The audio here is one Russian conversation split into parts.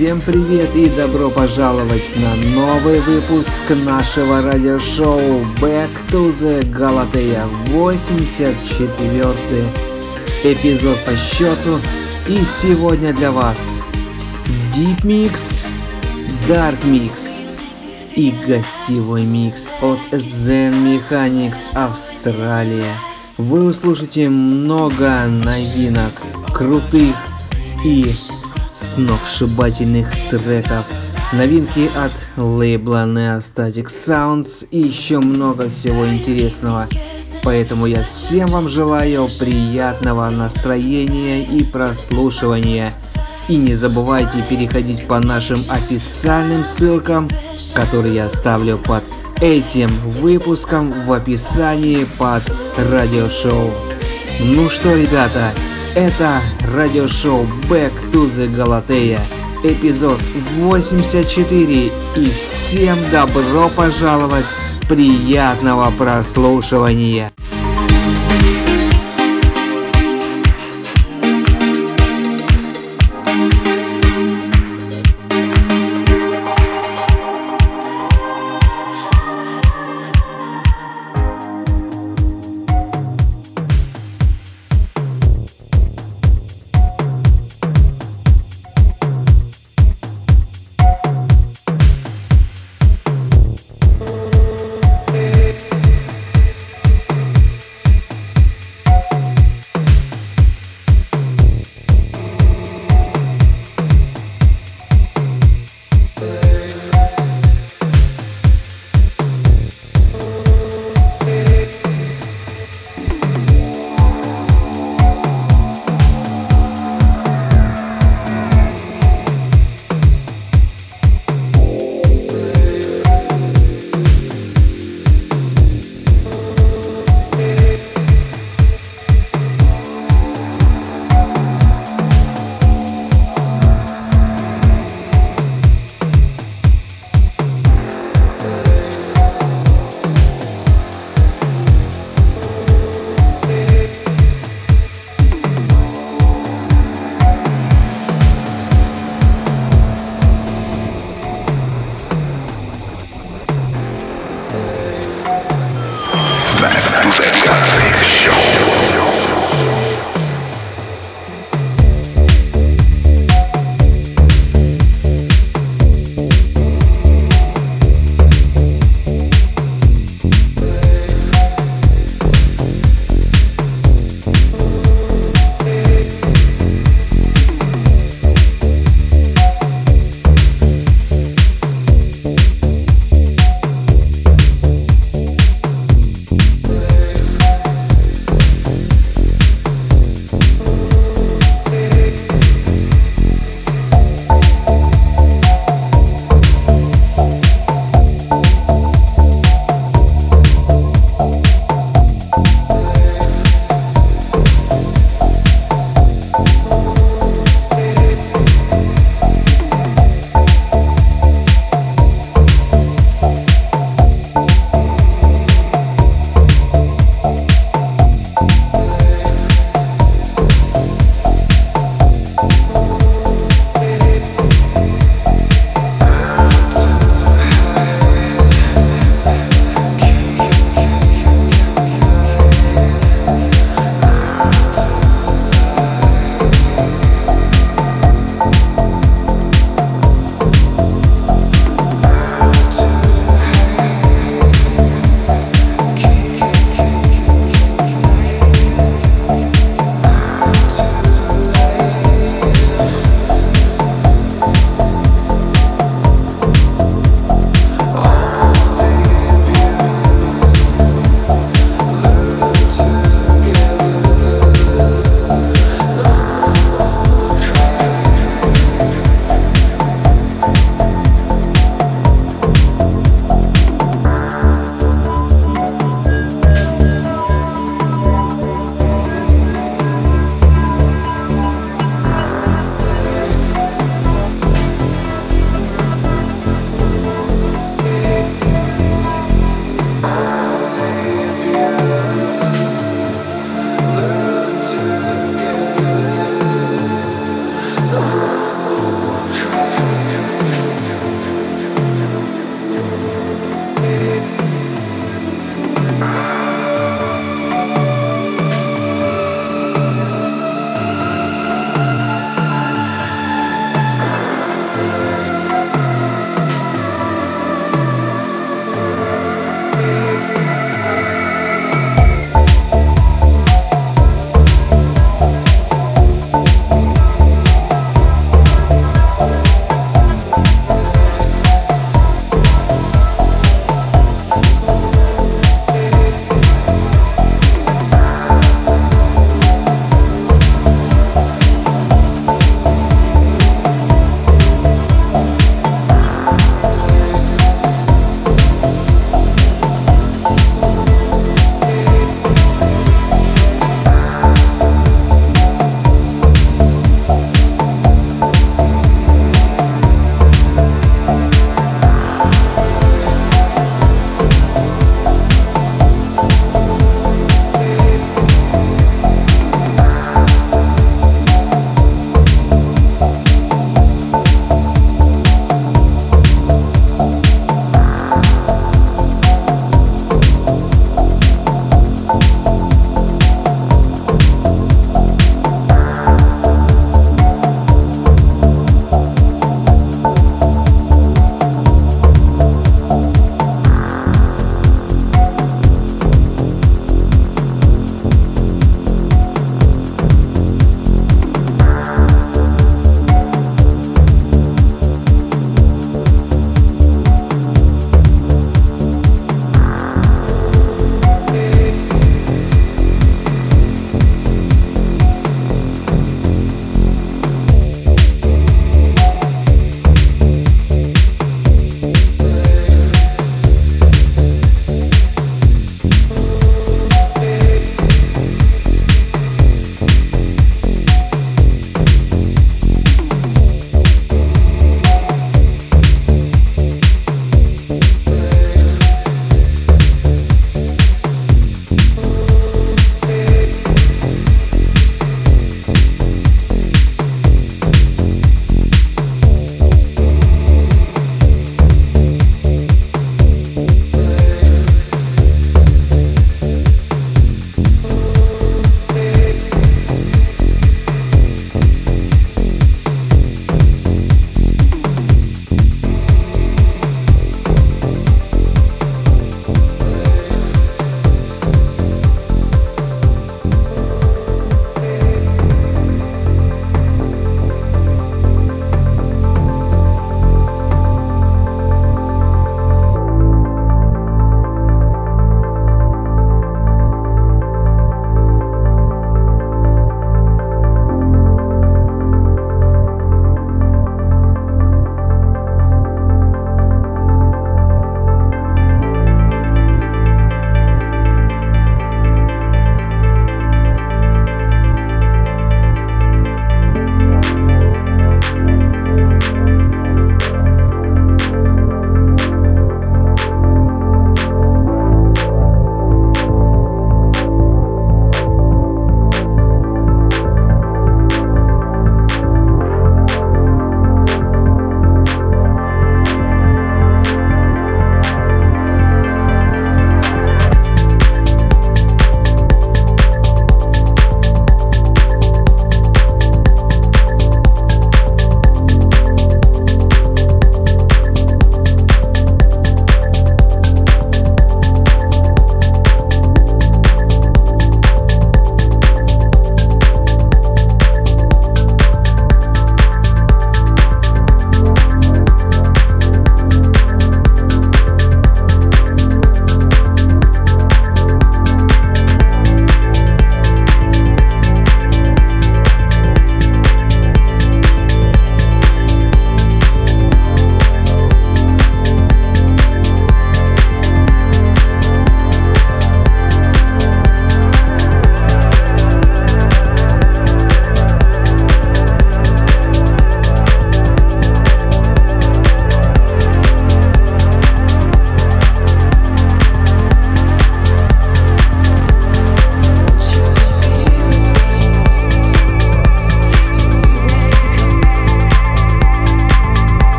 всем привет и добро пожаловать на новый выпуск нашего радиошоу Back to the Galatea 84 эпизод по счету. И сегодня для вас Deep Mix, Dark Mix и гостевой микс от Zen Mechanics Австралия. Вы услышите много новинок, крутых и сногсшибательных треков, новинки от лейбла Neostatic Sounds и еще много всего интересного. Поэтому я всем вам желаю приятного настроения и прослушивания. И не забывайте переходить по нашим официальным ссылкам, которые я оставлю под этим выпуском в описании под радиошоу. Ну что, ребята, это радиошоу Back to the Galatea, эпизод 84, и всем добро пожаловать, приятного прослушивания.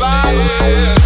vibe.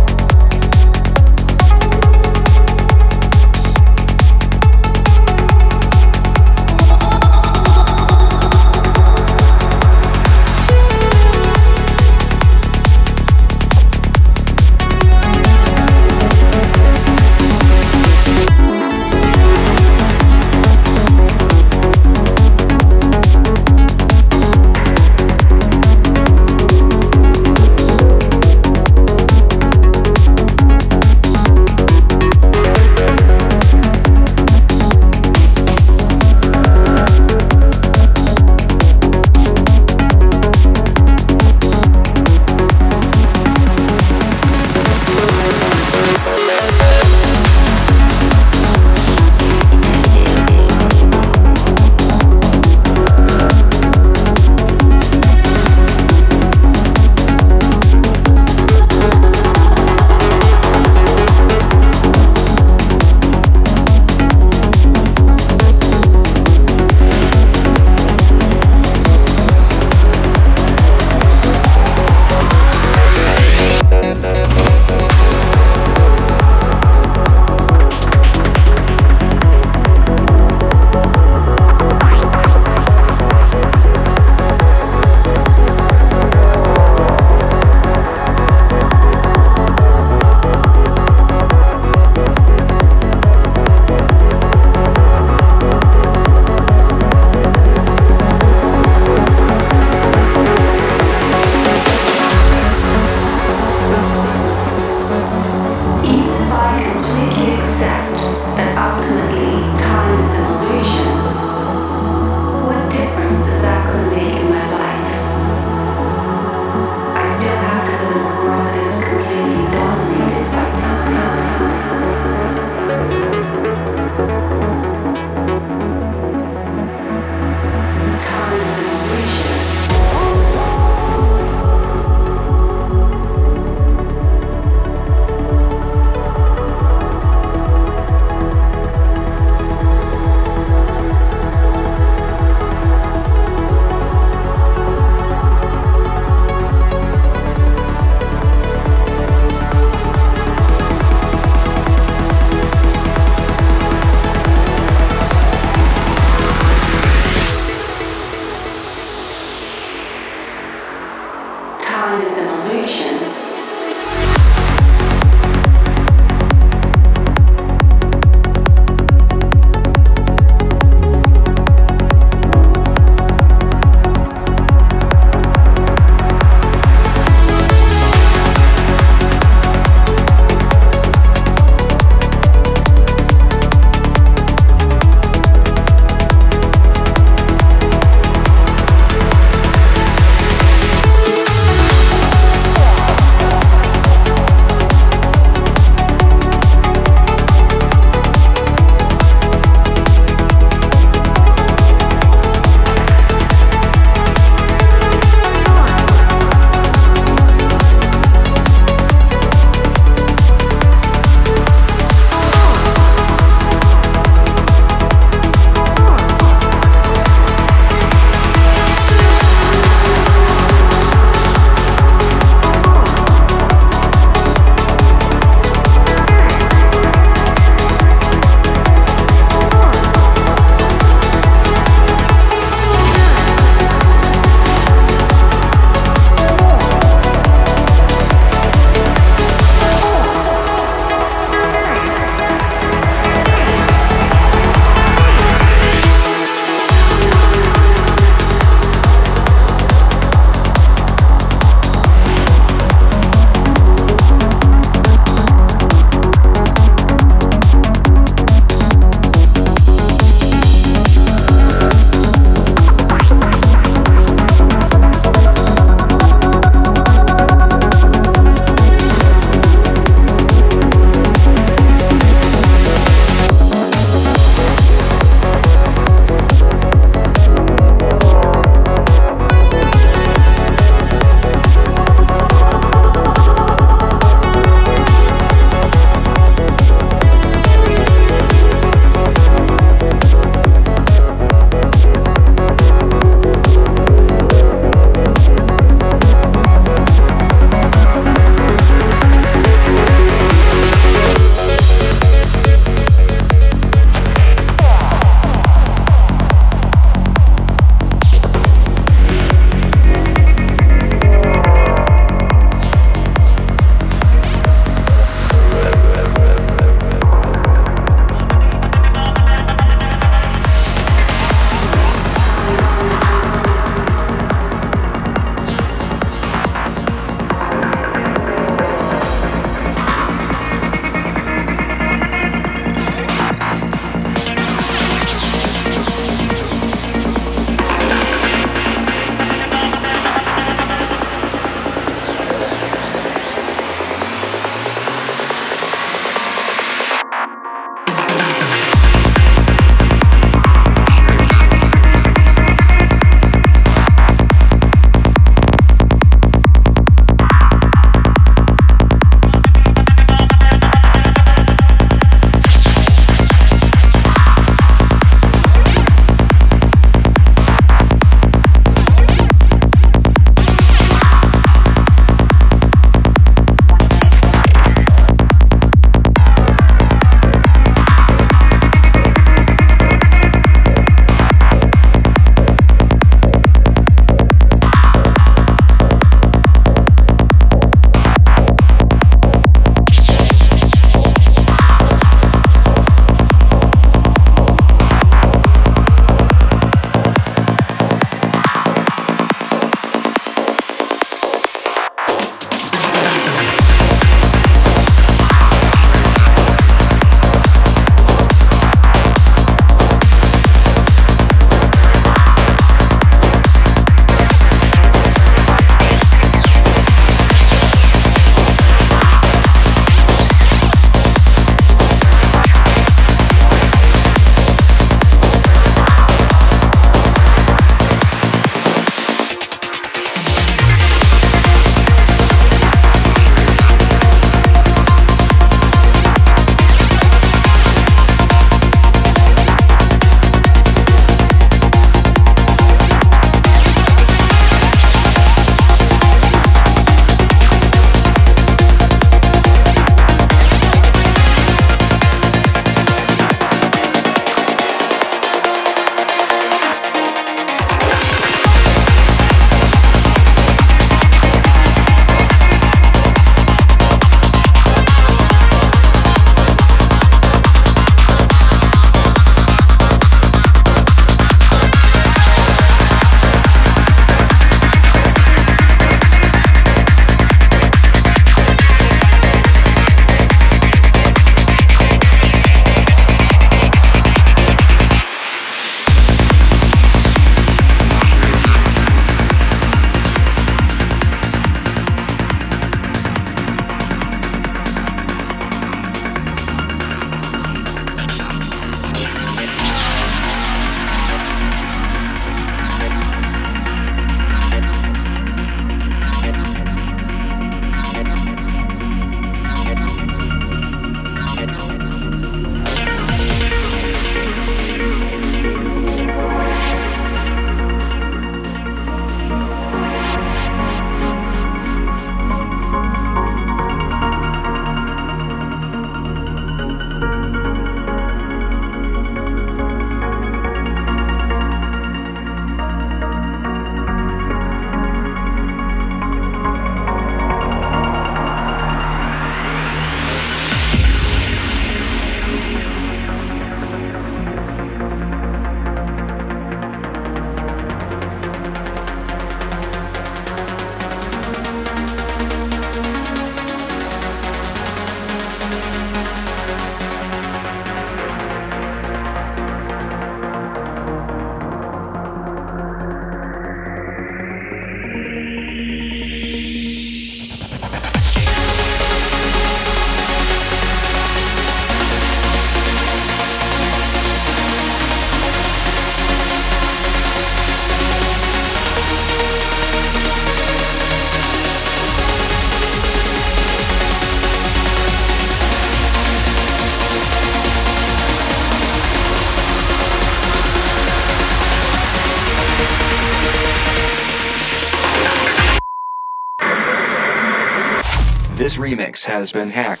Has been hacked.